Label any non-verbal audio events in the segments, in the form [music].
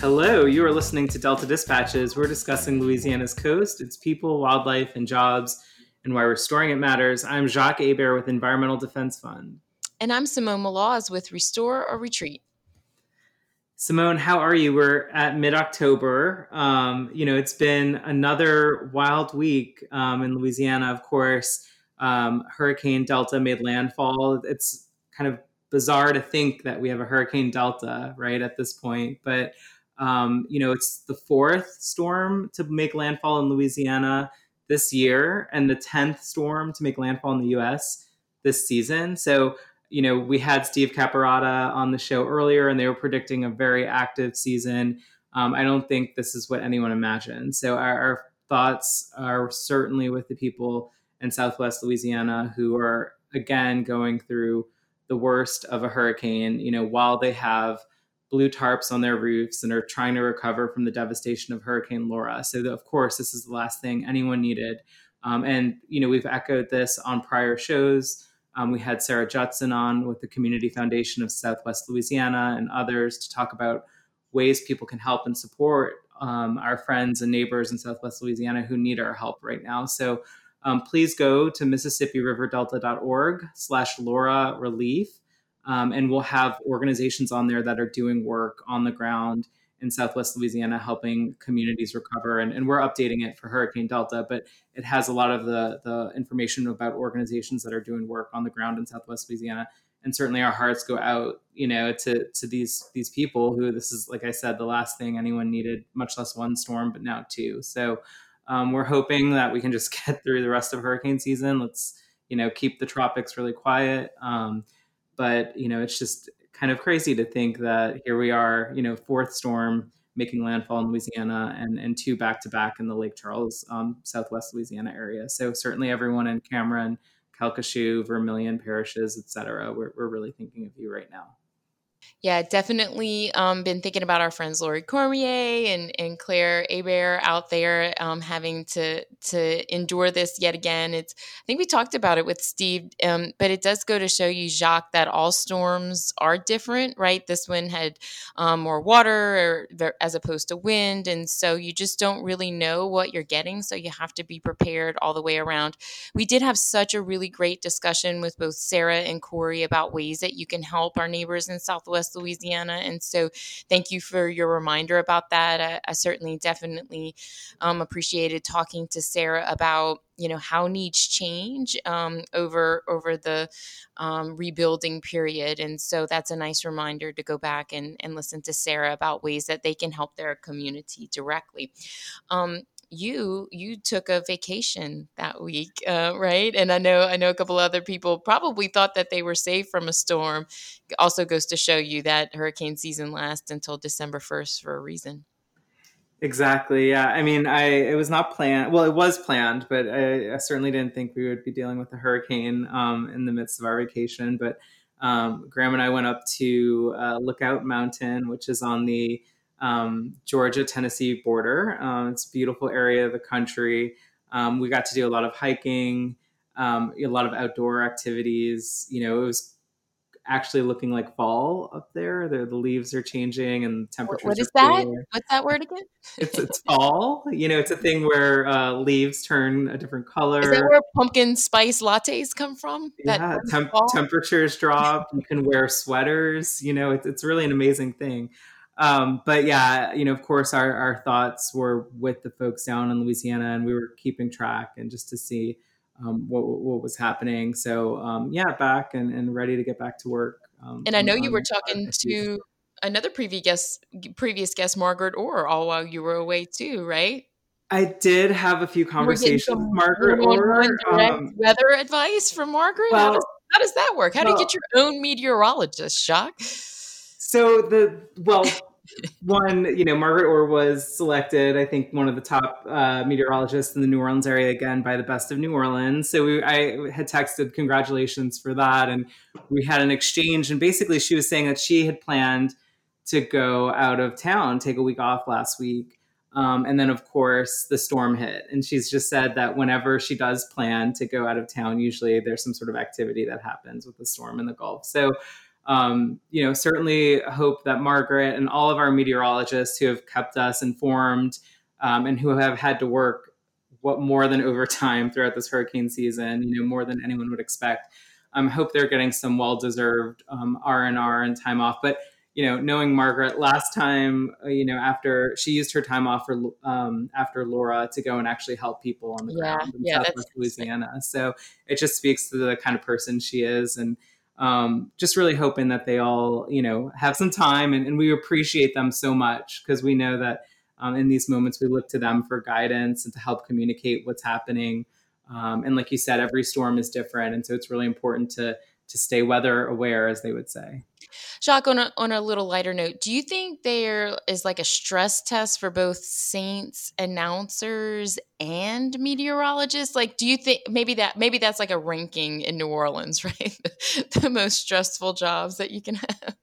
Hello, you are listening to Delta Dispatches. We're discussing Louisiana's coast, its people, wildlife, and jobs, and why restoring it matters. I'm Jacques Hebert with Environmental Defense Fund. And I'm Simone Maloz with Restore or Retreat. Simone, how are you? We're at mid October. Um, you know, it's been another wild week um, in Louisiana, of course. Um, Hurricane Delta made landfall. It's kind of bizarre to think that we have a Hurricane Delta, right, at this point. But um, you know, it's the fourth storm to make landfall in Louisiana this year and the 10th storm to make landfall in the US this season. So, you know, we had Steve Caparotta on the show earlier and they were predicting a very active season. Um, I don't think this is what anyone imagined. So, our, our thoughts are certainly with the people in Southwest Louisiana who are, again, going through the worst of a hurricane, you know, while they have blue tarps on their roofs and are trying to recover from the devastation of Hurricane Laura. So, of course, this is the last thing anyone needed. Um, and, you know, we've echoed this on prior shows. Um, we had Sarah Judson on with the Community Foundation of Southwest Louisiana and others to talk about ways people can help and support um, our friends and neighbors in Southwest Louisiana who need our help right now. So um, please go to MississippiRiverDelta.org slash Laura Relief um, and we'll have organizations on there that are doing work on the ground in Southwest Louisiana, helping communities recover. And, and, we're updating it for Hurricane Delta, but it has a lot of the, the information about organizations that are doing work on the ground in Southwest Louisiana. And certainly our hearts go out, you know, to, to these, these people who this is, like I said, the last thing anyone needed, much less one storm, but now two. So um, we're hoping that we can just [laughs] get through the rest of hurricane season. Let's, you know, keep the tropics really quiet. Um, but you know, it's just kind of crazy to think that here we are, you know, fourth storm making landfall in Louisiana and, and two back to back in the Lake Charles, um, Southwest Louisiana area. So certainly everyone in Cameron, Calcasieu, Vermilion parishes, et cetera, we're, we're really thinking of you right now. Yeah, definitely um, been thinking about our friends Lori Cormier and, and Claire Hebert out there um, having to to endure this yet again. It's I think we talked about it with Steve, um, but it does go to show you, Jacques, that all storms are different, right? This one had um, more water or, as opposed to wind, and so you just don't really know what you're getting. So you have to be prepared all the way around. We did have such a really great discussion with both Sarah and Corey about ways that you can help our neighbors in South Southwest Louisiana. And so, thank you for your reminder about that. I, I certainly, definitely um, appreciated talking to Sarah about you know how needs change um, over over the um, rebuilding period and so that's a nice reminder to go back and, and listen to sarah about ways that they can help their community directly um, you you took a vacation that week, uh, right? And I know I know a couple other people probably thought that they were safe from a storm. Also goes to show you that hurricane season lasts until December first for a reason. Exactly. Yeah. I mean, I it was not planned. Well, it was planned, but I, I certainly didn't think we would be dealing with a hurricane um, in the midst of our vacation. But um, Graham and I went up to uh, Lookout Mountain, which is on the um, Georgia Tennessee border. Um, it's a beautiful area of the country. Um, we got to do a lot of hiking, um, a lot of outdoor activities. You know, it was actually looking like fall up there. The, the leaves are changing and temperatures. What is that? What's that word again? it's it's fall. You know, it's a thing where uh, leaves turn a different color. Is that where pumpkin spice lattes come from? Yeah, temp- temperatures drop. You can wear sweaters. You know, it's it's really an amazing thing. Um, but yeah, you know, of course, our, our thoughts were with the folks down in Louisiana, and we were keeping track and just to see um, what, what was happening. So um, yeah, back and, and ready to get back to work. Um, and I know you were talking to another previous guest, previous guest, Margaret Orr, all while you were away too, right? I did have a few conversations with Margaret Orr. Um, weather advice from Margaret. Well, how, does, how, does, that work? How well, do you get your own meteorologist, Jacques? So the well, one, you know, Margaret Orr was selected, I think, one of the top uh, meteorologists in the New Orleans area again by the Best of New Orleans. So we, I had texted congratulations for that, and we had an exchange. And basically, she was saying that she had planned to go out of town, take a week off last week. Um, and then, of course, the storm hit. And she's just said that whenever she does plan to go out of town, usually there's some sort of activity that happens with the storm in the Gulf. So um, you know, certainly hope that Margaret and all of our meteorologists who have kept us informed um, and who have had to work what more than [laughs] overtime throughout this hurricane season, you know, more than anyone would expect. I um, hope they're getting some well-deserved um, R and R and time off. But you know, knowing Margaret last time, uh, you know, after she used her time off for um, after Laura to go and actually help people on the yeah, ground in yeah, Southwest Louisiana. So it just speaks to the kind of person she is, and um, just really hoping that they all, you know, have some time, and, and we appreciate them so much because we know that um, in these moments we look to them for guidance and to help communicate what's happening. Um, and like you said, every storm is different, and so it's really important to to stay weather aware, as they would say. Jacques, on a, on a little lighter note, do you think there is like a stress test for both Saints announcers and meteorologists? Like, do you think maybe that maybe that's like a ranking in New Orleans, [laughs] right? the most stressful jobs that you can have.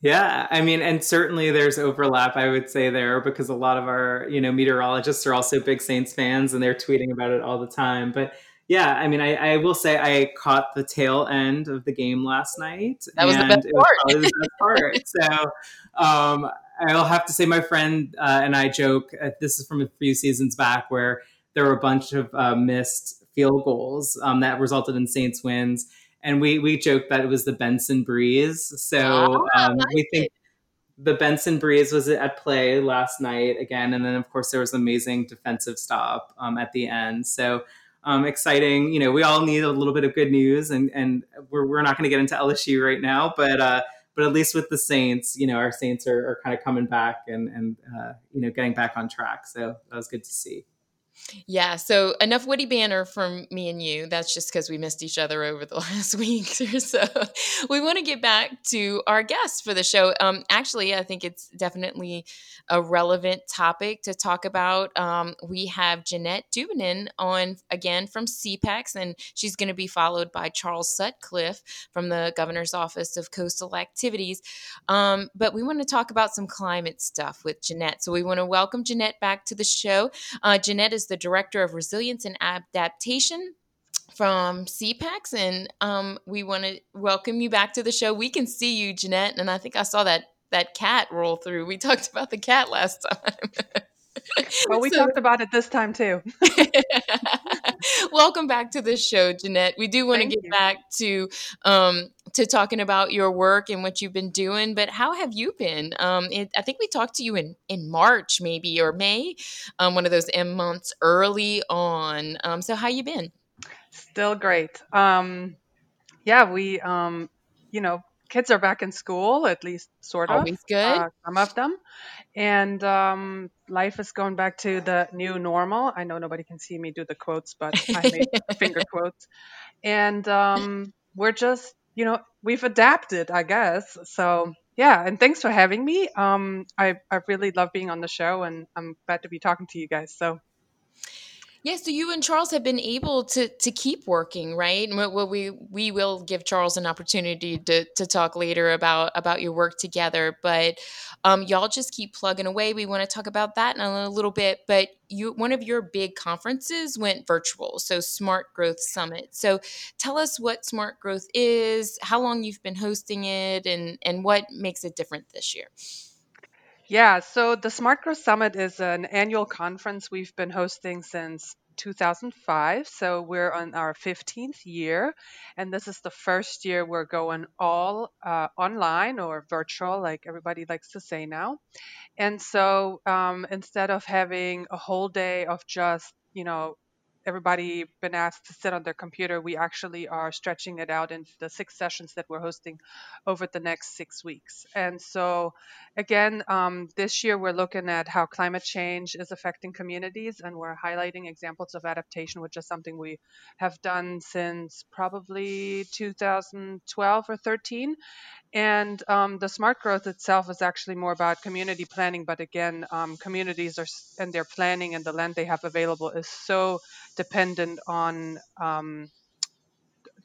Yeah, I mean, and certainly there's overlap, I would say there because a lot of our, you know, meteorologists are also big Saints fans and they're tweeting about it all the time. But yeah, I mean, I, I will say I caught the tail end of the game last night. That was the best part. Was the [laughs] best part. so um, I'll have to say, my friend uh, and I joke. Uh, this is from a few seasons back where there were a bunch of uh, missed field goals um, that resulted in Saints wins and we we joked that it was the Benson Breeze. So oh, um, like we think the Benson Breeze was at play last night again, and then of course there was an amazing defensive stop um, at the end. So. Um, exciting, you know. We all need a little bit of good news, and and we're, we're not going to get into LSU right now, but uh, but at least with the Saints, you know, our Saints are, are kind of coming back and and uh, you know getting back on track. So that was good to see. Yeah, so enough witty banner from me and you. That's just because we missed each other over the [laughs] last week or so. We want to get back to our guests for the show. Um, actually, I think it's definitely a relevant topic to talk about. Um, we have Jeanette Dubinin on again from CPEX, and she's going to be followed by Charles Sutcliffe from the Governor's Office of Coastal Activities. Um, but we want to talk about some climate stuff with Jeanette. So we want to welcome Jeanette back to the show. Uh, Jeanette is the Director of Resilience and Adaptation from CPEX, and um, we want to welcome you back to the show. We can see you, Jeanette, and I think I saw that that cat roll through. We talked about the cat last [laughs] time. [laughs] well, we so, talked about it this time too. [laughs] Welcome back to the show, Jeanette. We do want to get you. back to um, to talking about your work and what you've been doing. But how have you been? Um, it, I think we talked to you in in March, maybe or May, um, one of those M months early on. Um, so how you been? Still great. Um, yeah, we um, you know kids are back in school, at least sort of. Always good. Uh, some of them, and um, life is going back to the new normal. I know nobody can see me do the quotes, but I [laughs] made finger quotes, and um, we're just, you know, we've adapted, I guess. So yeah, and thanks for having me. Um, I I really love being on the show, and I'm glad to be talking to you guys. So yeah, so you and Charles have been able to to keep working, right? And we, we we will give Charles an opportunity to to talk later about about your work together. But um, y'all just keep plugging away. We want to talk about that in a little bit. But you one of your big conferences went virtual, so Smart Growth Summit. So tell us what Smart Growth is, how long you've been hosting it, and and what makes it different this year. Yeah, so the Smart Growth Summit is an annual conference we've been hosting since 2005. So we're on our 15th year, and this is the first year we're going all uh, online or virtual, like everybody likes to say now. And so um, instead of having a whole day of just, you know, everybody been asked to sit on their computer, we actually are stretching it out into the six sessions that we're hosting over the next six weeks. And so, again, um, this year we're looking at how climate change is affecting communities, and we're highlighting examples of adaptation, which is something we have done since probably 2012 or 13. And um, the smart growth itself is actually more about community planning, but again, um, communities are and their planning and the land they have available is so dependent on um,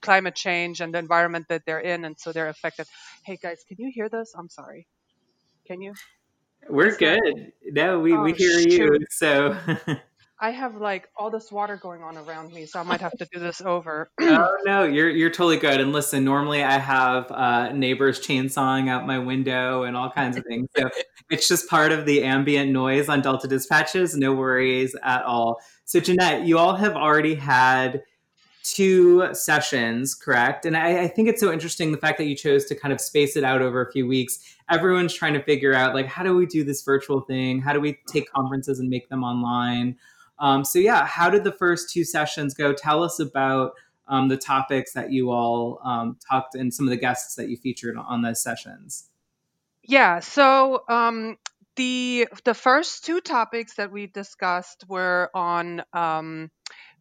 climate change and the environment that they're in, and so they're affected. Hey guys, can you hear this? I'm sorry. Can you? We're good. No, we, oh, we hear shoot. you. So [laughs] I have like all this water going on around me, so I might have to do this over. [laughs] oh no, you're you're totally good. And listen, normally I have uh, neighbors chainsawing out my window and all kinds of things. So [laughs] it's just part of the ambient noise on Delta dispatches. No worries at all. So Jeanette, you all have already had two sessions, correct? And I, I, think it's so interesting the fact that you chose to kind of space it out over a few weeks. Everyone's trying to figure out like how do we do this virtual thing? How do we take conferences and make them online? Um, so yeah, how did the first two sessions go? Tell us about um, the topics that you all um, talked and some of the guests that you featured on those sessions. Yeah, so um, the the first two topics that we discussed were on um,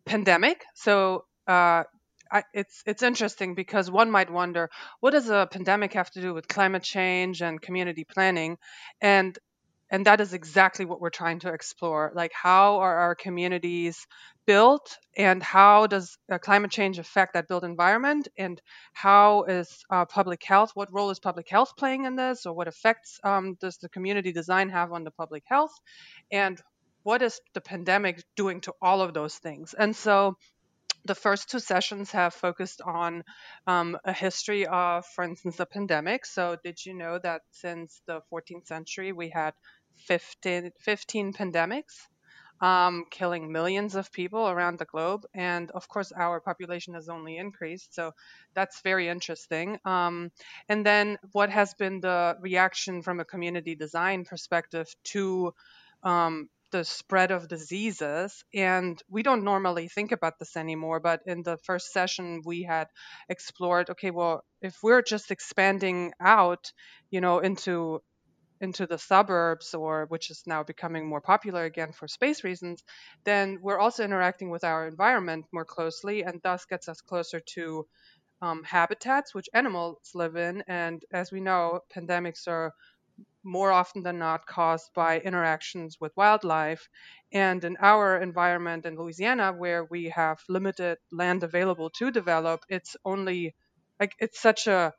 pandemic. So uh, I, it's it's interesting because one might wonder what does a pandemic have to do with climate change and community planning, and and that is exactly what we're trying to explore. Like how are our communities built, and how does uh, climate change affect that built environment, and how is uh, public health? What role is public health playing in this, or what effects um, does the community design have on the public health, and what is the pandemic doing to all of those things? And so the first two sessions have focused on um, a history of, for instance, the pandemic. So, did you know that since the 14th century, we had 15, 15 pandemics? Um, killing millions of people around the globe. And of course, our population has only increased. So that's very interesting. Um, and then, what has been the reaction from a community design perspective to um, the spread of diseases. And we don't normally think about this anymore, but in the first session, we had explored okay, well, if we're just expanding out, you know, into into the suburbs or which is now becoming more popular again for space reasons then we're also interacting with our environment more closely and thus gets us closer to um, habitats which animals live in and as we know pandemics are more often than not caused by interactions with wildlife. And in our environment in Louisiana, where we have limited land available to develop, it's only like it's such a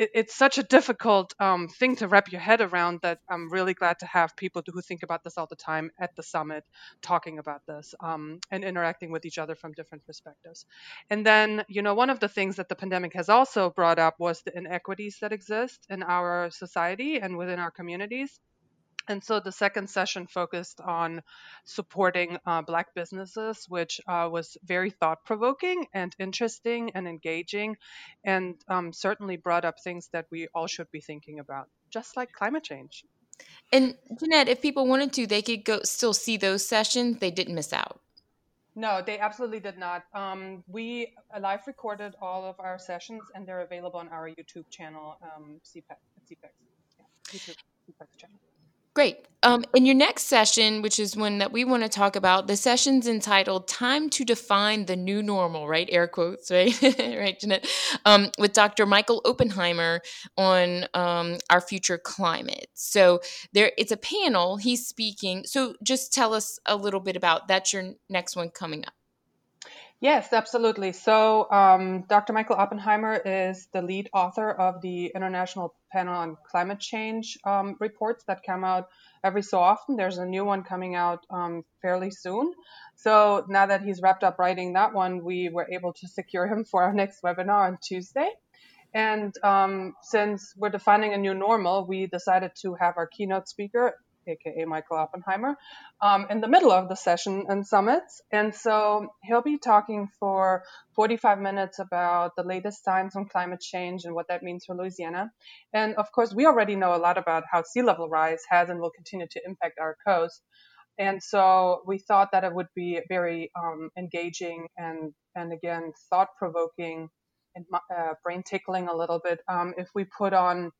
it, it's such a difficult um, thing to wrap your head around that I'm really glad to have people who think about this all the time at the summit talking about this um, and interacting with each other from different perspectives. And then, you know, one of the things that the pandemic has also brought up was the inequities that exist in our society and within our communities. And so the second session focused on supporting uh, Black businesses, which uh, was very thought provoking and interesting and engaging, and um, certainly brought up things that we all should be thinking about, just like climate change. And Jeanette, if people wanted to, they could go still see those sessions. They didn't miss out. No, they absolutely did not. Um, we live recorded all of our sessions, and they're available on our YouTube channel, um, CPEX, CPEX, yeah, YouTube CPEX channel. Great. Um, in your next session, which is one that we want to talk about, the session's entitled "Time to Define the New Normal." Right, air quotes. [laughs] Right, right, Jeanette. Um, with Dr. Michael Oppenheimer on um, our future climate. So there, it's a panel. He's speaking. So just tell us a little bit about that's your next one coming up. Yes, absolutely. So, um, Dr. Michael Oppenheimer is the lead author of the International Panel on Climate Change um, reports that come out every so often. There's a new one coming out um, fairly soon. So, now that he's wrapped up writing that one, we were able to secure him for our next webinar on Tuesday. And um, since we're defining a new normal, we decided to have our keynote speaker aka Michael Oppenheimer, um, in the middle of the session and summits. And so he'll be talking for 45 minutes about the latest science on climate change and what that means for Louisiana. And of course, we already know a lot about how sea level rise has and will continue to impact our coast. And so we thought that it would be very um, engaging and, and again, thought provoking and uh, brain tickling a little bit um, if we put on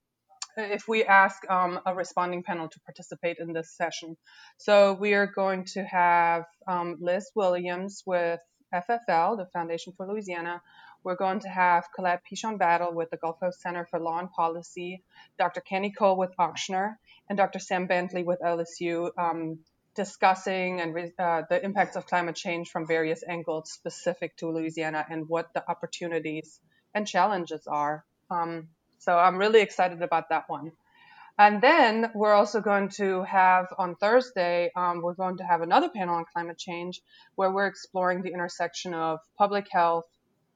if we ask um, a responding panel to participate in this session. So we are going to have um, Liz Williams with FFL, the Foundation for Louisiana. We're going to have Colette Pichon Battle with the Gulf Coast Center for Law and Policy, Dr. Kenny Cole with Ochsner, and Dr. Sam Bentley with LSU um, discussing and uh, the impacts of climate change from various angles specific to Louisiana and what the opportunities and challenges are. Um, so I'm really excited about that one. And then we're also going to have on Thursday, um, we're going to have another panel on climate change where we're exploring the intersection of public health,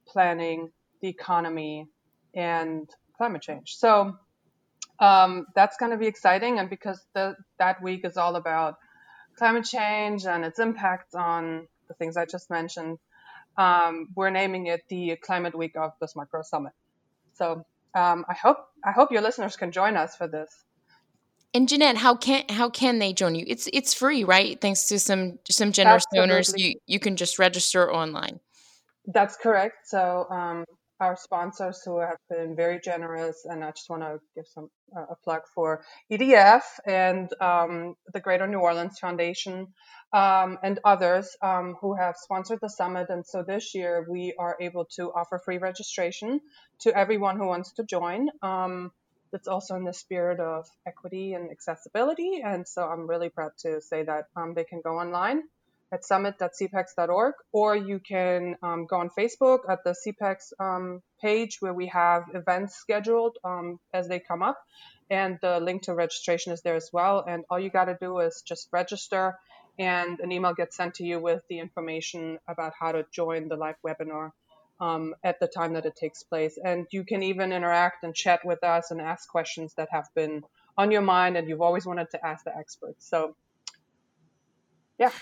planning, the economy, and climate change. So um, that's going to be exciting. And because the, that week is all about climate change and its impact on the things I just mentioned, um, we're naming it the Climate Week of the Smart Growth Summit. So um, I hope I hope your listeners can join us for this. And Jeanette, how can how can they join you? It's it's free, right? Thanks to some some generous Absolutely. donors, you you can just register online. That's correct. So um, our sponsors who have been very generous, and I just want to give some uh, a plug for EDF and um, the Greater New Orleans Foundation um, and others um, who have sponsored the summit. And so this year we are able to offer free registration to everyone who wants to join. Um, it's also in the spirit of equity and accessibility. And so I'm really proud to say that um, they can go online at summit.cpex.org, or you can um, go on Facebook at the CPEX um, page where we have events scheduled um, as they come up. And the link to registration is there as well. And all you got to do is just register, and an email gets sent to you with the information about how to join the live webinar um, at the time that it takes place. And you can even interact and chat with us and ask questions that have been on your mind and you've always wanted to ask the experts. So, yeah.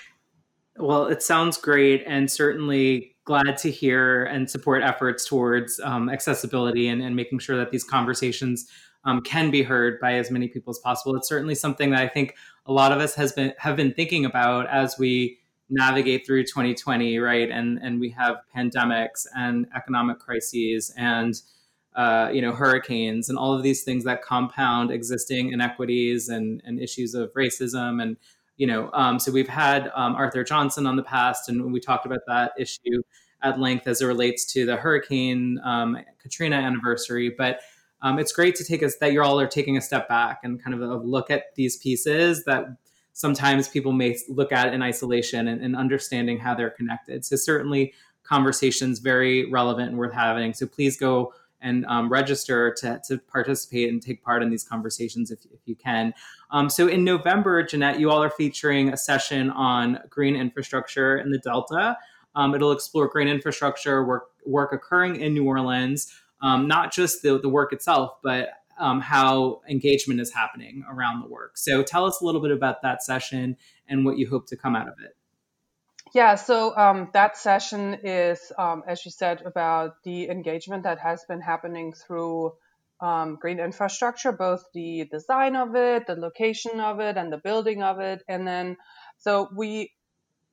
Well, it sounds great, and certainly glad to hear and support efforts towards um, accessibility and, and, making sure that these conversations um, can be heard by as many people as possible. It's certainly something that I think a lot of us has been have been thinking about as we navigate through 2020, right? And and we have pandemics and economic crises and uh, you know hurricanes and all of these things that compound existing inequities and and issues of racism and you know, um, so we've had um, Arthur Johnson on the past, and we talked about that issue at length as it relates to the Hurricane um, Katrina anniversary. But um, it's great to take us that you all are taking a step back and kind of a look at these pieces that sometimes people may look at in isolation and, and understanding how they're connected. So certainly conversations very relevant and worth having. So please go and um, register to, to participate and take part in these conversations if, if you can. Um, so in November, Jeanette, you all are featuring a session on green infrastructure in the Delta. Um, it'll explore green infrastructure work, work occurring in New Orleans, um, not just the, the work itself, but um, how engagement is happening around the work. So tell us a little bit about that session and what you hope to come out of it. Yeah, so um, that session is, um, as you said, about the engagement that has been happening through um, green infrastructure, both the design of it, the location of it, and the building of it. And then, so we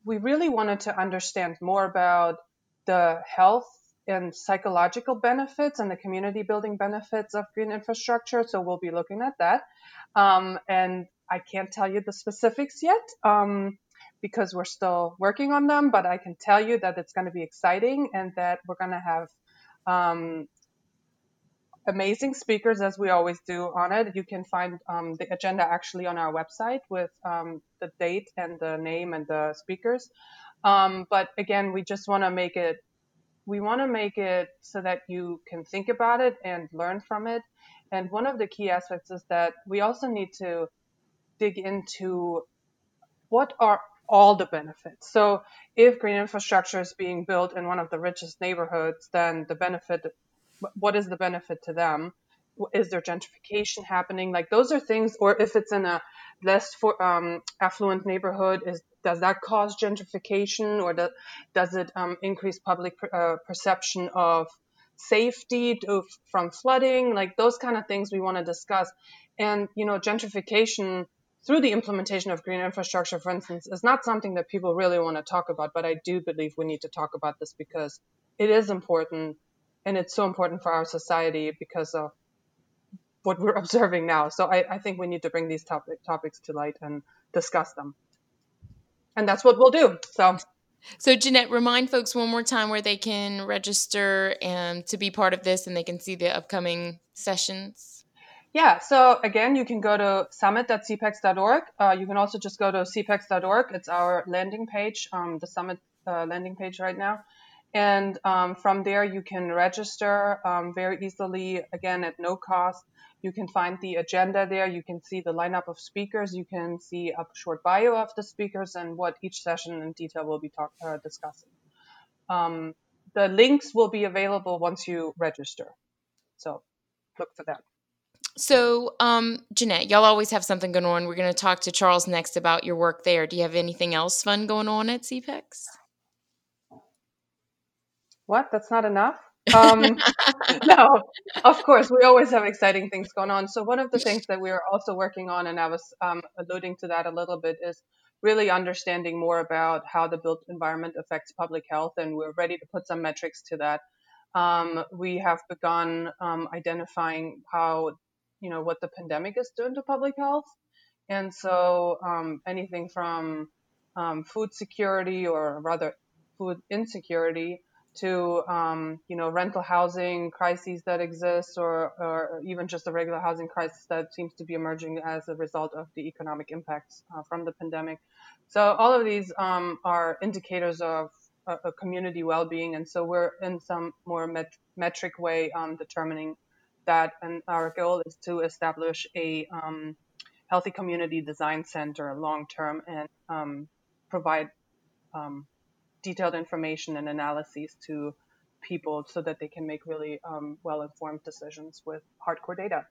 we really wanted to understand more about the health and psychological benefits and the community building benefits of green infrastructure. So we'll be looking at that. Um, and I can't tell you the specifics yet. Um, because we're still working on them, but I can tell you that it's going to be exciting and that we're going to have um, amazing speakers as we always do on it. You can find um, the agenda actually on our website with um, the date and the name and the speakers. Um, but again, we just want to make it. We want to make it so that you can think about it and learn from it. And one of the key aspects is that we also need to dig into what are all the benefits. So if green infrastructure is being built in one of the richest neighborhoods, then the benefit, what is the benefit to them? Is there gentrification happening? Like those are things, or if it's in a less for, um, affluent neighborhood, is does that cause gentrification, or do, does it um, increase public uh, perception of safety to, from flooding? Like those kind of things we want to discuss. And you know, gentrification through the implementation of green infrastructure, for instance, is not something that people really want to talk about. But I do believe we need to talk about this because it is important and it's so important for our society because of what we're [laughs] observing now. So I, I think we need to bring these topic, topics to light and discuss them. And that's what we'll do. So so, Jeanette, remind folks one more time where they can register and to be part of this and they can see the upcoming sessions. Yeah, so again, you can go to summit.cpex.org. Uh, you can also just go to cpex.org. It's our landing page, um, the summit uh, landing page right now. And um, from there, you can register um, very easily, again, at no cost. You can find the agenda there. You can see the lineup of speakers. You can see a short bio of the speakers and what each session in detail will be talk, uh, discussing. Um, the links will be available once you register. So look for that. So, um, Jeanette, y'all always have something going on. We're going to talk to Charles next about your work there. Do you have anything else fun going on at CPEX? What? That's not enough? Um, [laughs] no, of course, we always have exciting things going on. So, one of the things that we are also working on, and I was um, alluding to that a little bit, is really understanding more about how the built environment affects public health, and we're ready to put some metrics to that. Um, we have begun um, identifying how you know what the pandemic is doing to public health, and so um, anything from um, food security or rather food insecurity to um, you know rental housing crises that exist or, or even just a regular housing crisis that seems to be emerging as a result of the economic impacts uh, from the pandemic. So all of these um, are indicators of a, community well-being. And so we're in some more met- metric way um, determining that and our goal is to establish a um, healthy community design center long term and um, provide um, detailed information and analyses to people so that they can make really um, well informed decisions with hardcore data.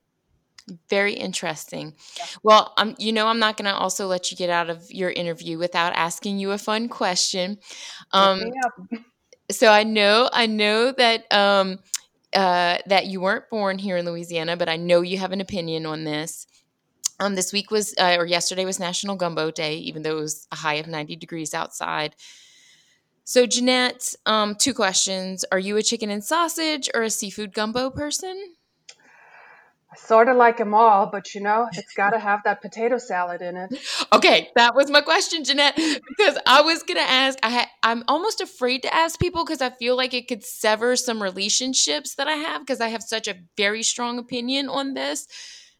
Very interesting. Yeah. Well, um, you know, I'm not going to also let you get out of your interview without asking you a fun question. Um, [laughs] so I know, I know that um, uh, that you weren't born here in Louisiana, but I know you have an opinion on this. Um, this week was, uh, or yesterday was National Gumbo Day, even though it was a high of 90 degrees outside. So, Jeanette, um, two questions. Are you a chicken and sausage or a seafood gumbo person? Sort of like them all, but you know, it's got to have that potato salad in it. Okay, that was my question, Jeanette. Because I was gonna ask, I ha- I'm almost afraid to ask people because I feel like it could sever some relationships that I have because I have such a very strong opinion on this.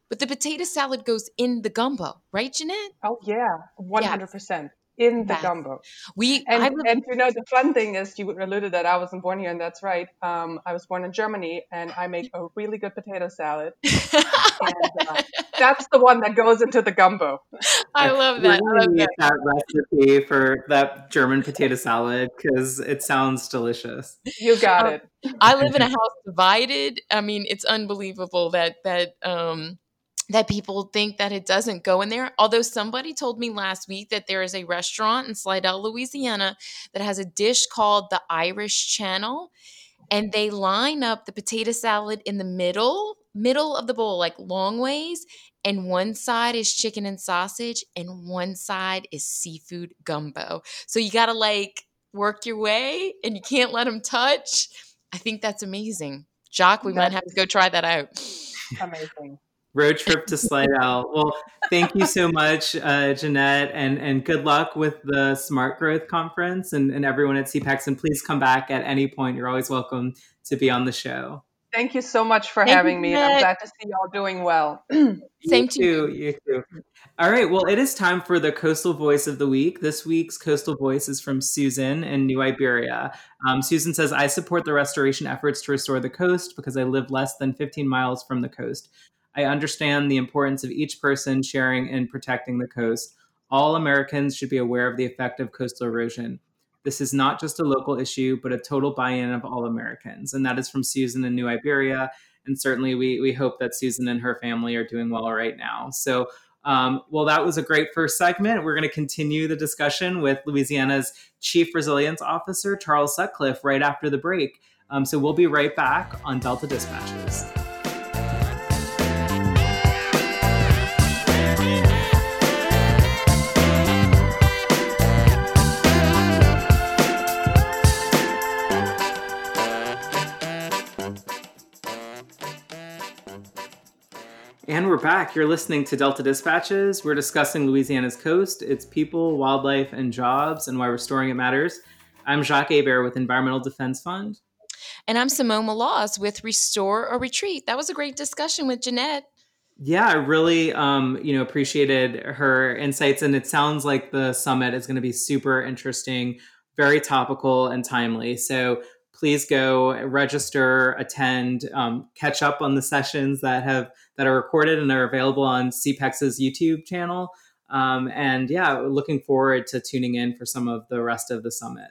But the potato salad goes in the gumbo, right, Jeanette? Oh yeah, one hundred percent in the gumbo. We and, and you know the fun thing is you alluded that I wasn't born here, and that's right. Um, I was born in Germany, and I make a really good potato salad. [laughs] and, uh, that's the one that goes into the gumbo. I love that. I love that. that recipe for that German potato salad because it sounds delicious. You got um, it. I live in a house divided. I mean, it's unbelievable that that um that people think that it doesn't go in there. Although somebody told me last week that there is a restaurant in Slidell, Louisiana that has a dish called the Irish Channel and they line up the potato salad in the middle, middle of the bowl like long ways and one side is chicken and sausage and one side is seafood gumbo. So you got to like work your way and you can't let them touch. I think that's amazing. Jacques, we might have to go try that out. Amazing road trip to Slidell. well, thank you so much, uh, Jeanette, and and good luck with the Smart Growth Conference and, and everyone at CPEX. And please come back at any point. You're always welcome to be on the show. Thank you so much for thank having you, me. I'm glad to see y'all doing well. [clears throat] Same to you. You too. All right. Well, it is time for the Coastal Voice of the Week. This week's Coastal Voice is from Susan in New Iberia. Um, Susan says, I support the restoration efforts to restore the coast because I live less than 15 miles from the coast. I understand the importance of each person sharing and protecting the coast. All Americans should be aware of the effect of coastal erosion. This is not just a local issue, but a total buy in of all Americans. And that is from Susan in New Iberia. And certainly we, we hope that Susan and her family are doing well right now. So, um, well, that was a great first segment. We're going to continue the discussion with Louisiana's Chief Resilience Officer, Charles Sutcliffe, right after the break. Um, so we'll be right back on Delta Dispatches. Back. You're listening to Delta Dispatches. We're discussing Louisiana's coast, its people, wildlife, and jobs, and why restoring it matters. I'm Jacques Hebert with Environmental Defense Fund. And I'm Simone Maloz with Restore or Retreat. That was a great discussion with Jeanette. Yeah, I really, um, you know, appreciated her insights, and it sounds like the summit is going to be super interesting very topical and timely. So please go register, attend, um, catch up on the sessions that have that are recorded and are available on CPEX's YouTube channel. Um, and yeah, looking forward to tuning in for some of the rest of the summit.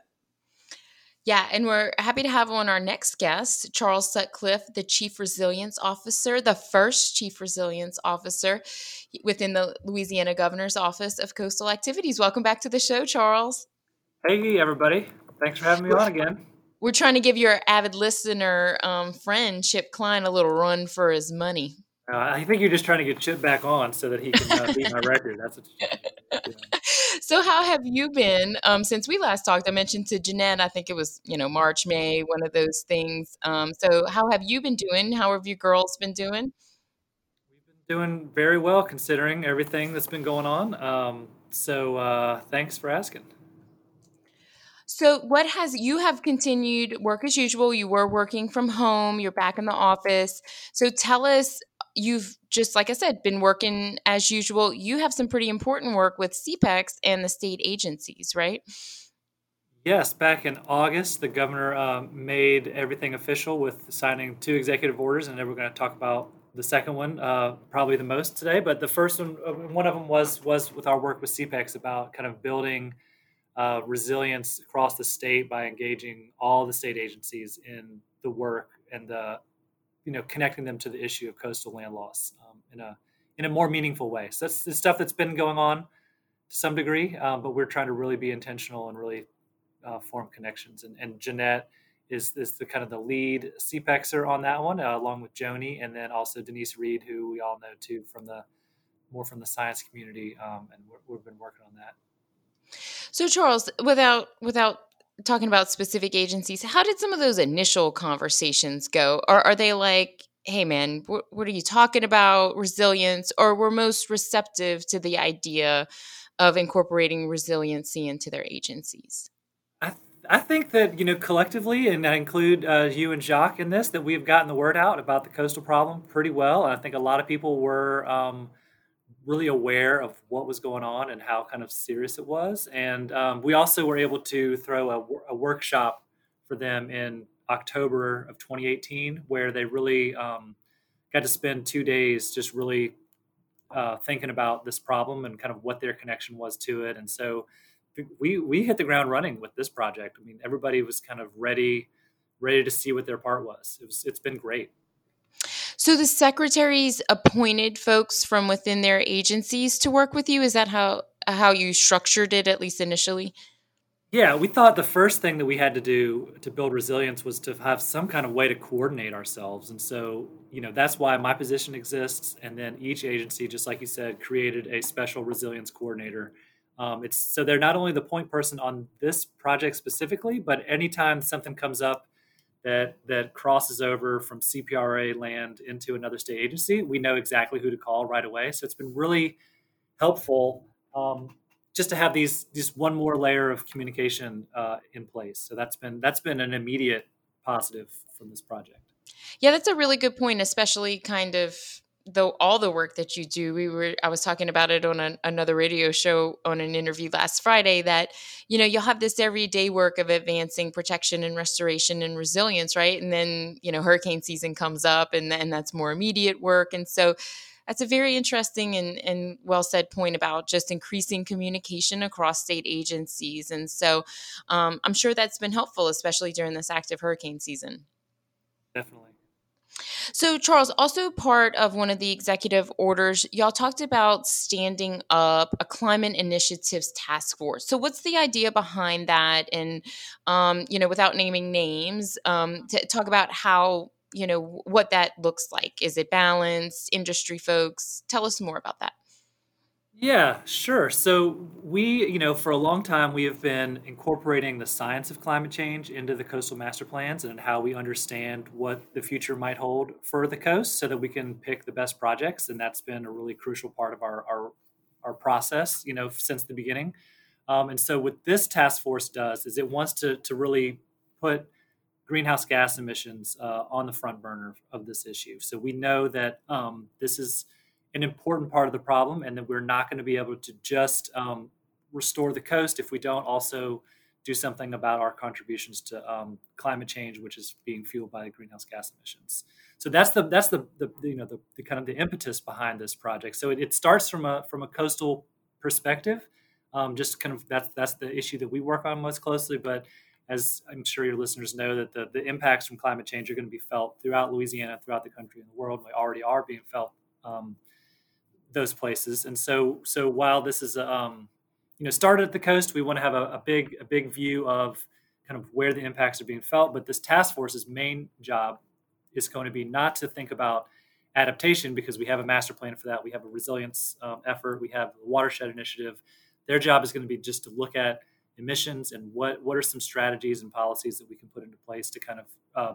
Yeah, and we're happy to have on our next guest, Charles Sutcliffe, the Chief Resilience Officer, the first Chief Resilience Officer within the Louisiana Governor's Office of Coastal Activities. Welcome back to the show, Charles. Hey, everybody. Thanks for having me on again. We're trying to give your avid listener um, friend, Chip Kline, a little run for his money. Uh, I think you're just trying to get Chip back on so that he can uh, beat my record. That's what [laughs] so how have you been um, since we last talked? I mentioned to Jeanette, I think it was you know March, May, one of those things. Um, so how have you been doing? How have you girls been doing? We've been doing very well considering everything that's been going on. Um, so uh, thanks for asking. So, what has you have continued work as usual? You were working from home, you're back in the office. So, tell us you've just like I said, been working as usual. You have some pretty important work with CPEX and the state agencies, right? Yes, back in August, the governor uh, made everything official with signing two executive orders, and then we're going to talk about the second one uh, probably the most today. But the first one, uh, one of them was was with our work with CPEX about kind of building uh, resilience across the state by engaging all the state agencies in the work and the you know connecting them to the issue of coastal land loss um, in a in a more meaningful way. So that's the stuff that's been going on to some degree, um, but we're trying to really be intentional and really uh, form connections. And, and Jeanette is is the kind of the lead CPEXer on that one, uh, along with Joni, and then also Denise Reed, who we all know too from the more from the science community, um, and we have been working on that. So Charles, without without talking about specific agencies, how did some of those initial conversations go? Or are they like, hey man, what, what are you talking about? Resilience, or were most receptive to the idea of incorporating resiliency into their agencies? I, I think that you know collectively, and I include uh, you and Jacques in this, that we have gotten the word out about the coastal problem pretty well. And I think a lot of people were um, really aware of what was going on and how kind of serious it was. And um, we also were able to throw a, a, workshop for them in October of 2018, where they really um, got to spend two days just really uh, thinking about this problem and kind of what their connection was to it. And so we we hit the ground running with this project. I mean, everybody was kind of ready ready to see what their part was. It was it's been great. So the secretaries appointed folks from within their agencies to work with you. Is that how how you structured it at least initially? Yeah, we thought the first thing that we had to do to build resilience was to have some kind of way to coordinate ourselves. And so, you know, that's why my position exists. And then each agency, just like you said, created a special resilience coordinator. Um, it's so they're not only the point person on this project specifically, but anytime something comes up that that crosses over from CPRA land into another state agency, we know exactly who to call right away. So it's been really helpful um, just to have these just one more layer of communication uh, in place. So that's been that's been an immediate positive from this project. Yeah, that's a really good point, especially kind of the all the work that you do we were i was talking about it on an, another radio show on an interview last friday that you know you'll have this everyday work of advancing protection and restoration and resilience right? And then you know hurricane season comes up and then that's more immediate work. And so that's a very interesting and, and well said point about just increasing communication across state agencies. And so um, i'm sure that's been helpful especially during this active hurricane season. Definitely so, Charles, also part of one of the executive orders, y'all talked about standing up a climate initiatives task force. So, what's the idea behind that? And, um, you know, without naming names, um, to talk about how, you know, what that looks like. Is it balanced, industry folks? Tell us more about that. Yeah, sure. So we, you know, for a long time we have been incorporating the science of climate change into the coastal master plans and how we understand what the future might hold for the coast so that we can pick the best projects and that's been a really crucial part of our our, our process, you know, since the beginning. Um, and so what this task force does is it wants to to really put greenhouse gas emissions uh, on the front burner of this issue. So we know that um, this is an important part of the problem, and that we're not going to be able to just um, restore the coast if we don't also do something about our contributions to um, climate change, which is being fueled by the greenhouse gas emissions. So that's the that's the, the you know the, the, kind of the impetus behind this project. So it, it starts from a from a coastal perspective, um, just kind of that's that's the issue that we work on most closely. But as I'm sure your listeners know, that the, the impacts from climate change are going to be felt throughout Louisiana, throughout the country and the world. And they already are being felt um, those places. And so so while this is um, you know started at the coast, we want to have a, a big a big view of kind of where the impacts are being felt. But this task force's main job is going to be not to think about adaptation because we have a master plan for that. We have a resilience um, effort. We have a watershed initiative. Their job is going to be just to look at emissions and what what are some strategies and policies that we can put into place to kind of uh,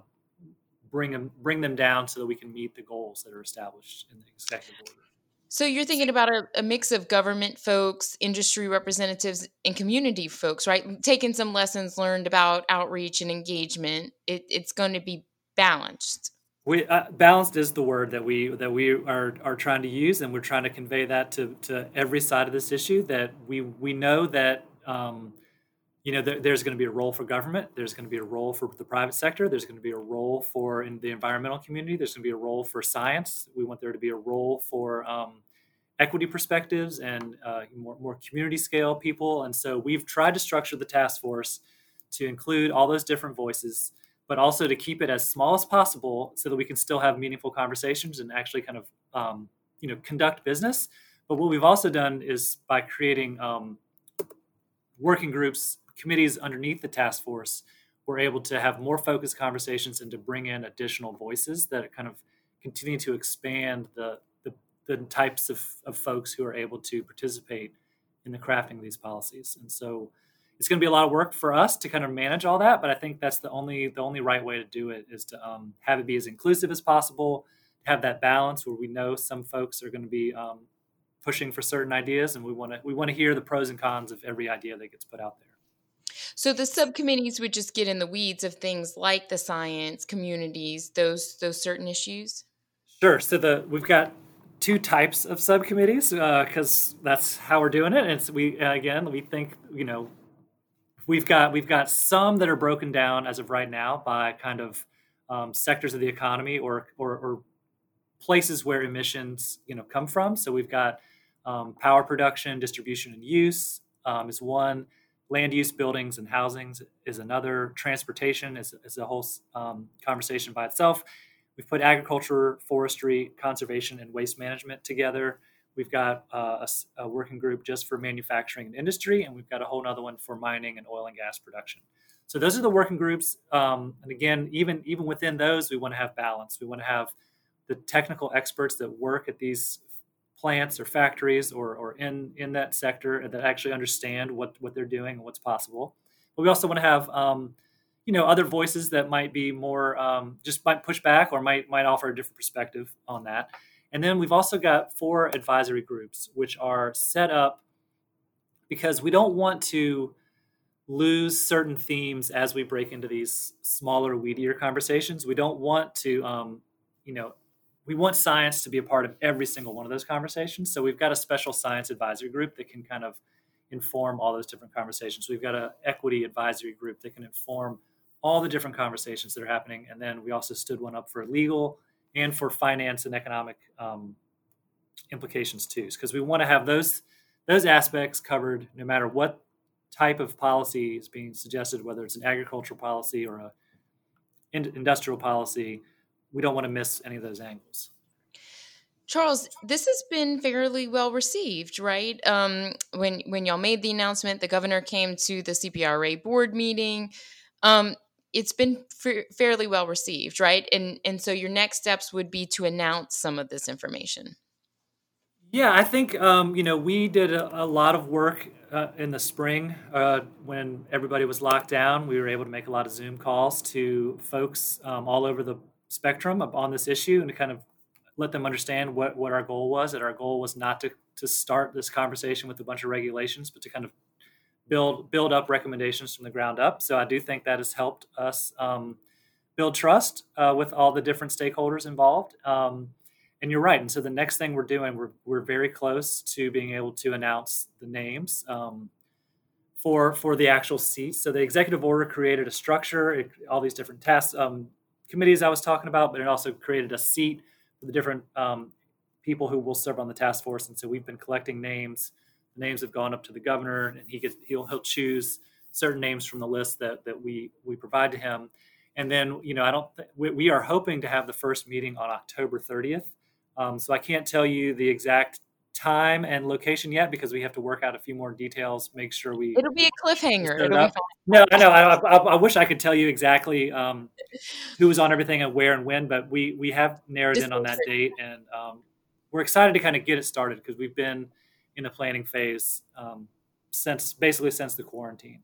bring them bring them down so that we can meet the goals that are established in the executive order. So you're thinking about a, a, mix of government folks, industry representatives, and community folks, right? Taking some lessons learned about outreach and engagement. It, it's going to be balanced. We uh, balanced is the word that we that we are are trying to use, and we're trying to convey that to to every side of this issue. That we we know that um, you know there, there's going to be a role for government. There's going to be a role for the private sector. There's going to be a role for in the environmental community. There's going to be a role for science. We want there to be a role for um, equity perspectives and uh, more, more community scale people. And so we've tried to structure the task force to include all those different voices but also to keep it as small as possible so that we can still have meaningful conversations and actually kind of um, you know conduct business. But what we've also done is by creating um, working groups, committees underneath the task force, we're able to have more focused conversations and to bring in additional voices that kind of continue to expand the the, the types of, of folks who are able to participate in the crafting of these policies. And so it's going to be a lot of work for us to kind of manage all that but i think that's the only the only right way to do it is to um, have it be as inclusive as possible have that balance where we know some folks are going to be um, pushing for certain ideas and we want to we want to hear the pros and cons of every idea that gets put out there so the subcommittees would just get in the weeds of things like the science communities those those certain issues sure so the we've got two types of subcommittees because uh, that's how we're doing it and we again we think you know we've got we've got some that are broken down as of right now by kind of um, sectors of the economy or, or, or places where emissions you know come from. So we've got um, power production, distribution, and use um, is one. Land use, buildings, and housings is another. Transportation is, is a whole um, conversation by itself. We've put agriculture, forestry, conservation, and waste management together. We've got uh, a, a, working group just for manufacturing and industry, and we've got a whole other one for mining and oil and gas production. So those are the working groups. Um, and again, even even within those, we want to have balance. We want to have the technical experts that work at these plants or factories or, or in in that sector that actually understand what what they're doing and what's possible. But we also want to have um, you know other voices that might be more um, just might push back or might might offer a different perspective on that. And then we've also got four advisory groups, which are set up because we don't want to lose certain themes as we break into these smaller, weedier conversations. We don't want to, um, you know, we want science to be a part of every single one of those conversations. So we've got a special science advisory group that can kind of inform all those different conversations. We've got an equity advisory group that can inform all the different conversations that are happening. And then we also stood one up for legal and for finance and economic um, implications too, because we want to have those those aspects covered no matter what type of policy is being suggested, whether it's an agricultural policy or a industrial policy. We don't want to miss any of those angles. Charles, this has been fairly well received, right? Um, when when y'all made the announcement, the governor came to the CPRA board meeting. Um, it's been f- fairly well received, right? And and so your next steps would be to announce some of this information. Yeah, I think um, you know we did a, a lot of work uh, in the spring uh, when everybody was locked down. We were able to make a lot of Zoom calls to folks um, all over the spectrum on this issue and to kind of let them understand what, what our goal was. That our goal was not to to start this conversation with a bunch of regulations, but to kind of build build up recommendations from the ground up. So I do think that has helped us um, build trust uh, with all the different stakeholders involved. Um, and you're right. And so the next thing we're doing, we're we're very close to being able to announce the names um, for for the actual seats. So the executive order created a structure, it, all these different tasks, um, committees I was talking about, but it also created a seat for the different um, people who will serve on the task force. And so we've been collecting names. The names have gone up to the governor, and he gets he'll he'll choose certain names from the list that that we we provide to him. And then you know I don't th- we, we, are hoping to have the first meeting on October 30th. Um, so I can't tell you the exact time and location yet because we have to work out a few more details. Make sure we. It'll be a cliffhanger. It'll be no, I know. I, I, I, wish I could tell you exactly um, who was on everything and where and when, but we we have narrowed Just in on that date, and um, we're excited to kind of get it started because we've been in the planning phase um, since basically since the quarantine.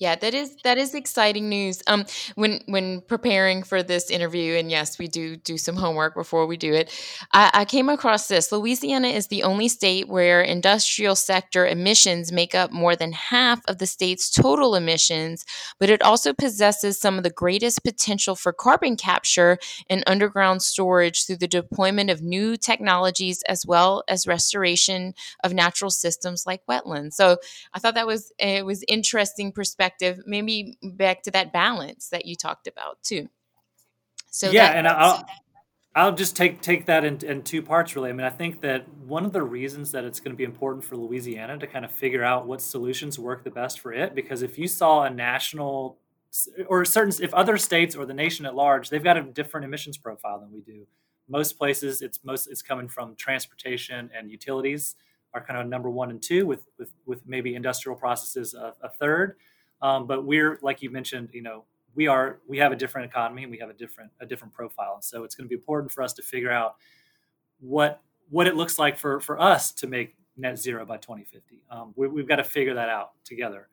Yeah, that is that is exciting news. Um, when when preparing for this interview, and yes, we do do some homework before we do it. I, I came across this. Louisiana is the only state where industrial sector emissions make up more than half of the state's total emissions, but it also possesses some of the greatest potential for carbon capture and underground storage through the deployment of new technologies as well as restoration of natural systems like wetlands. So I thought that was it was interesting perspective perspective, maybe back to that balance that you talked about too. So yeah, that, and I'll I'll just take take that in, in two parts really. I mean, I think that one of the reasons that it's going to be important for Louisiana to kind of figure out what solutions work the best for it, because if you saw a national or certain if other states or the nation at large, they've got a different emissions profile than we do. Most places, it's most it's coming from transportation and utilities are kind of number one and two, with with with maybe industrial processes a, a third. Um, but we're like you mentioned, you know, we are we have a different economy and we have a different a different profile. and So it's going to be important for us to figure out what what it looks like for for us to make net zero by 2050. Um, we, have got to figure that out together.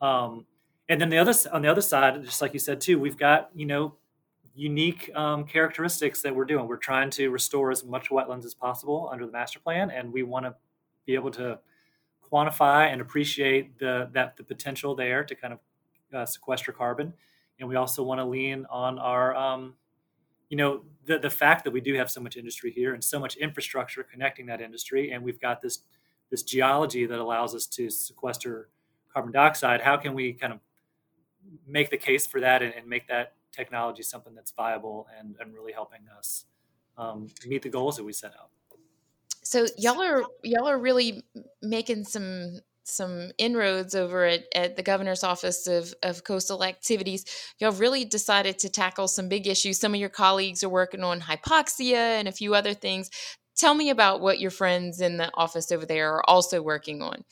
Um, and then the other on the other side, just like you said too, we've got you know unique um, characteristics that we're doing. We're trying to restore as much wetlands as possible under the master plan, and we want to be able to quantify and appreciate the that the potential there to kind of uh, sequester carbon, and we also want to lean on our um, you know the the fact that we do have so much industry here and so much infrastructure connecting that industry, and we've got this this geology that allows us to sequester carbon dioxide. How can we kind of make the case for that and, and make that technology something that's viable and, and really helping us um, meet the goals that we set out? So y'all are y'all are really making some some inroads over at, at the governor's office of, of coastal activities y'all really decided to tackle some big issues some of your colleagues are working on hypoxia and a few other things tell me about what your friends in the office over there are also working on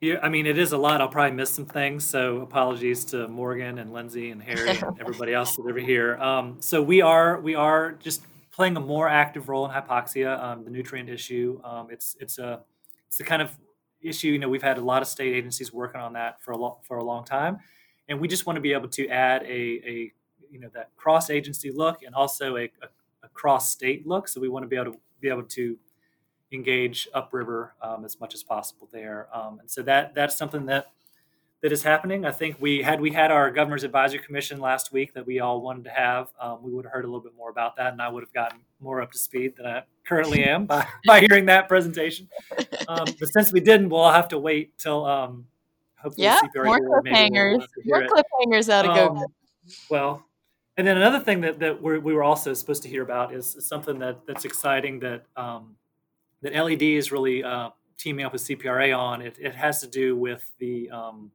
yeah, I mean, it is a lot. I'll probably miss some things, so apologies to Morgan and Lindsay and Harry and everybody else that's over here. Um, so we are we are just playing a more active role in hypoxia, um, the nutrient issue. Um, it's it's a it's the kind of issue. You know, we've had a lot of state agencies working on that for a long for a long time, and we just want to be able to add a a you know that cross agency look and also a, a, a cross state look. So we want to be able to be able to engage upriver um, as much as possible there. Um, and so that that's something that that is happening. I think we had we had our governor's advisory commission last week that we all wanted to have. Um, we would have heard a little bit more about that, and I would have gotten more up to speed than I currently am by, [laughs] by hearing that presentation. Um, [laughs] but since we didn't, we'll have to wait till um, hopefully yeah, more cliffhangers, more cliffhangers out of go. Um, well, and then another thing that that we're, we were also supposed to hear about is, something that that's exciting that um, that LED is really uh, teaming up with CPRA on. It, it has to do with the um,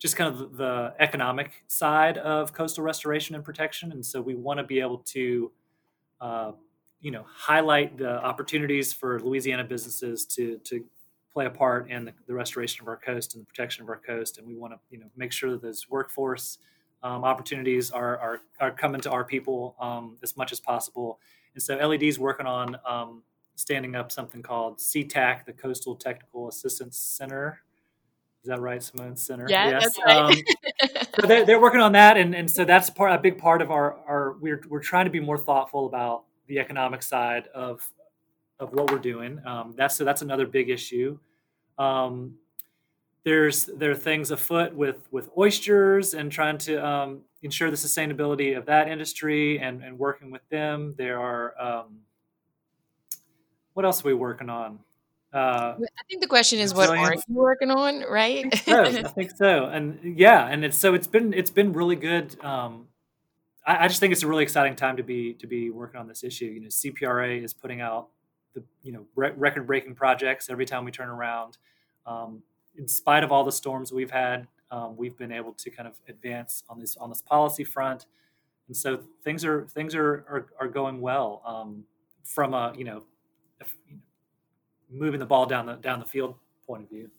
just kind of the economic side of coastal restoration and protection. And so we want to be able to, uh, you know, highlight the opportunities for Louisiana businesses to to play a part in the, the restoration of our coast and the protection of our coast. And we want to, you know, make sure that those workforce um, opportunities are, are are coming to our people um, as much as possible. And so LED is working on um, standing up something called CTAC, the Coastal Technical Assistance Center is that right, Simone Center? Yeah, yes. that's right. um, [laughs] so they're, they're working on that, and, and so that's part a big part of our our we're we're trying to be more thoughtful about the economic side of of what we're doing. Um, that's so that's another big issue. Um, there's there are things afoot with with oysters and trying to um, ensure the sustainability of that industry and and working with them. There are um, what else are we working on? Uh, I think the question is, what are you working on, right? I think [laughs] so. I think so. And yeah, and it's so it's been it's been really good. Um, I, I, just think it's a really exciting time to be to be working on this issue. You know, CPRA is putting out the you know re- record breaking projects every time we turn around. Um, in spite of all the storms we've had, um, we've been able to kind of advance on this on this policy front, and so things are things are are, are going well um, from a you know, moving the ball down the down the field point of view.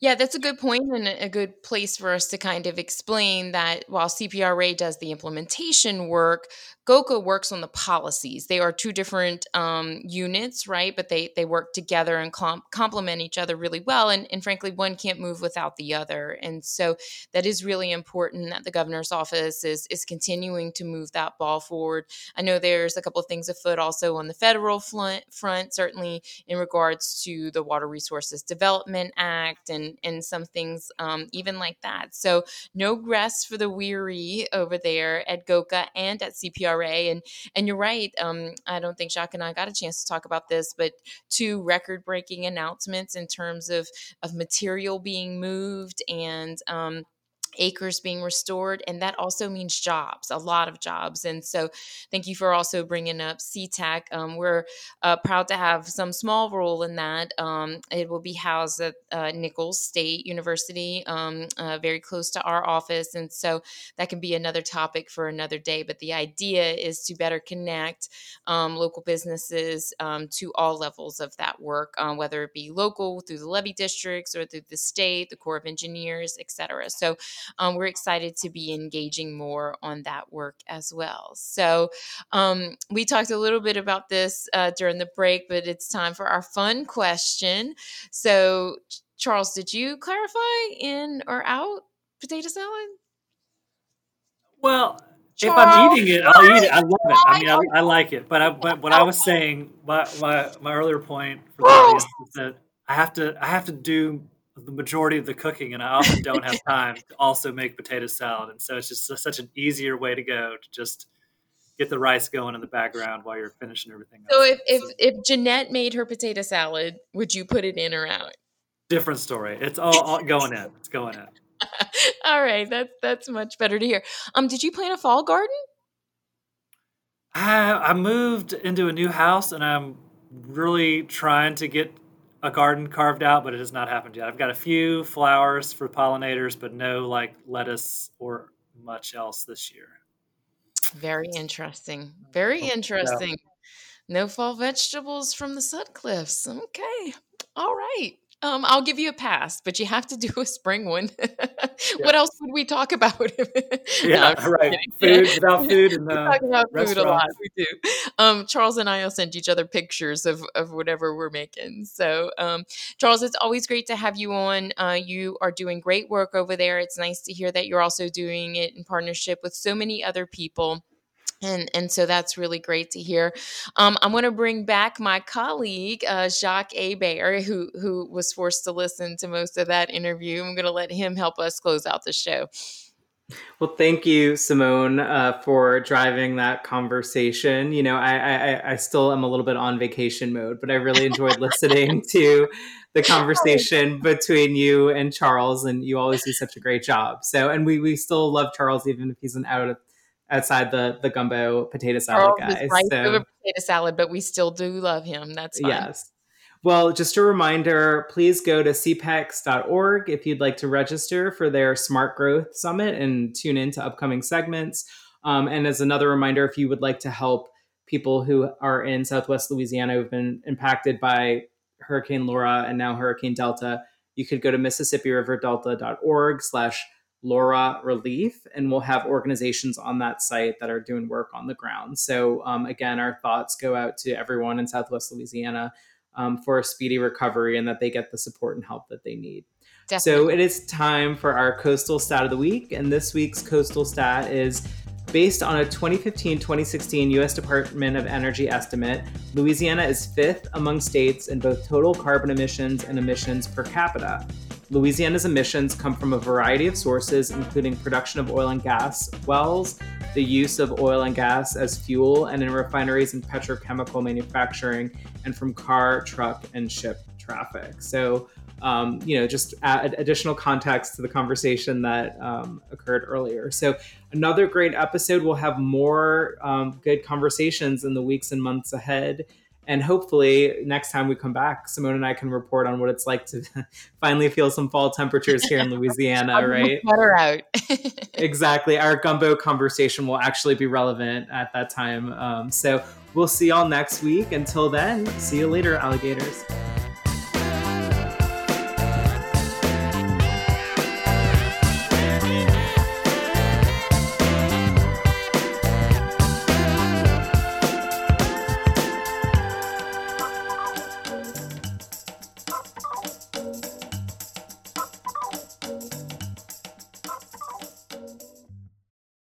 Yeah, that's a good point and a good place for us to kind of explain that while CPRA does the implementation work, GOCA works on the policies. They are two different um, units, right? But they they work together and com- complement each other really well. And, and frankly, one can't move without the other. And so that is really important that the governor's office is is continuing to move that ball forward. I know there's a couple of things afoot also on the federal front, front certainly in regards to the Water Resources Development Act and and some things um, even like that. So no rest for the weary over there at GOCA and at CPRA and and you're right. Um, I don't think Jacques and I got a chance to talk about this, but two record breaking announcements in terms of of material being moved and um, acres being restored and that also means jobs a lot of jobs and so thank you for also bringing up CTAC um, we're uh, proud to have some small role in that. Um, it will be housed at uh, Nicholls state university um, uh, very close to our office and so that can be another topic for another day but the idea is to better connect um, local businesses um, to all levels of that work um, whether it be local through the levee districts or through the state the corps of engineers et cetera. So um, we're excited to be engaging more on that work as well. So um, we talked a little bit about this uh, during the break, but it's time for our fun question. So, Charles, did you clarify in or out potato salad? Well, Charles, if I'm eating it, [laughs] I'll eat it. I love it. I mean, I, I like it. But I, but what I was saying, my, my, my earlier point for audience is that I have to I have to do the majority of the cooking, and I often don't have time to also make potato salad. And so it's just such an easier way to go to just get the rice going in the background while you're finishing everything. So if, if if Jeanette made her potato salad, would you put it in or out? Different story. It's all, all going in. It's going in. [laughs] all right, that's that's much better to hear. Um, did you plant a fall garden? I I moved into a new house, and I'm really trying to get a garden carved out, but it has not happened yet. I've got a few flowers for pollinators, but no like lettuce or much else this year. Very interesting. Very oh, interesting. Yeah. No fall vegetables from the Sutcliffes. Okay. All right. Um, I'll give you a pass, but you have to [laughs] do a spring one. What else would we talk about? [laughs] yeah, no, right. [laughs] Food without food and uh, talk about food a lot. We do. Um, Charles and I will send each other pictures of of whatever we're making. So, um, Charles, it's always great to have you on. Uh, you are doing great work over there. It's nice to hear that you're also doing it in partnership with so many other people and and so that's really great to hear. Um, I'm going to bring back my colleague uh, Jacques Hebert, who who was forced to listen to most of that interview. I'm going to let him help us close out the show. Well, thank you, Simone, uh, for driving that conversation. You know, I, I I still am a little bit on vacation mode, but I really enjoyed listening [laughs] to the conversation between you and Charles, and you always do such a great job. So, and we we still love Charles even if he's an out of outside the the gumbo potato salad Charles guy. Right so, potato salad, but we still do love him. That's fine. Yes. Well, just a reminder, please go to cpex.org if you'd like to register for their Smart Growth Summit and tune in to upcoming segments. Um, and as another reminder, if you would like to help people who are in Southwest Louisiana who've been impacted by Hurricane Laura and now Hurricane Delta, you could go to MississippiRiverDelta.org slash Laura Relief, and we'll have organizations on that site that are doing work on the ground. So, um, again, our thoughts go out to everyone in Southwest Louisiana um, for a speedy recovery and that they get the support and help that they need. Definitely. So, it is time for our coastal stat of the week. And this week's coastal stat is Based on a 2015 2016 U.S. Department of Energy estimate, Louisiana is fifth among states in both total carbon emissions and emissions per capita. Louisiana's emissions come from a variety of sources, including production of oil and gas wells, the use of oil and gas as fuel and in refineries and petrochemical manufacturing and from car, truck, and ship traffic. So, um, you know, just add additional context to the conversation that um, occurred earlier. So, another great episode. We'll have more um, good conversations in the weeks and months ahead. And hopefully, next time we come back, Simone and I can report on what it's like to [laughs] finally feel some fall temperatures here in [laughs] Louisiana, right? Better out. [laughs] exactly. Our gumbo conversation will actually be relevant at that time. Um, so we'll see y'all next week. Until then, see you later, alligators.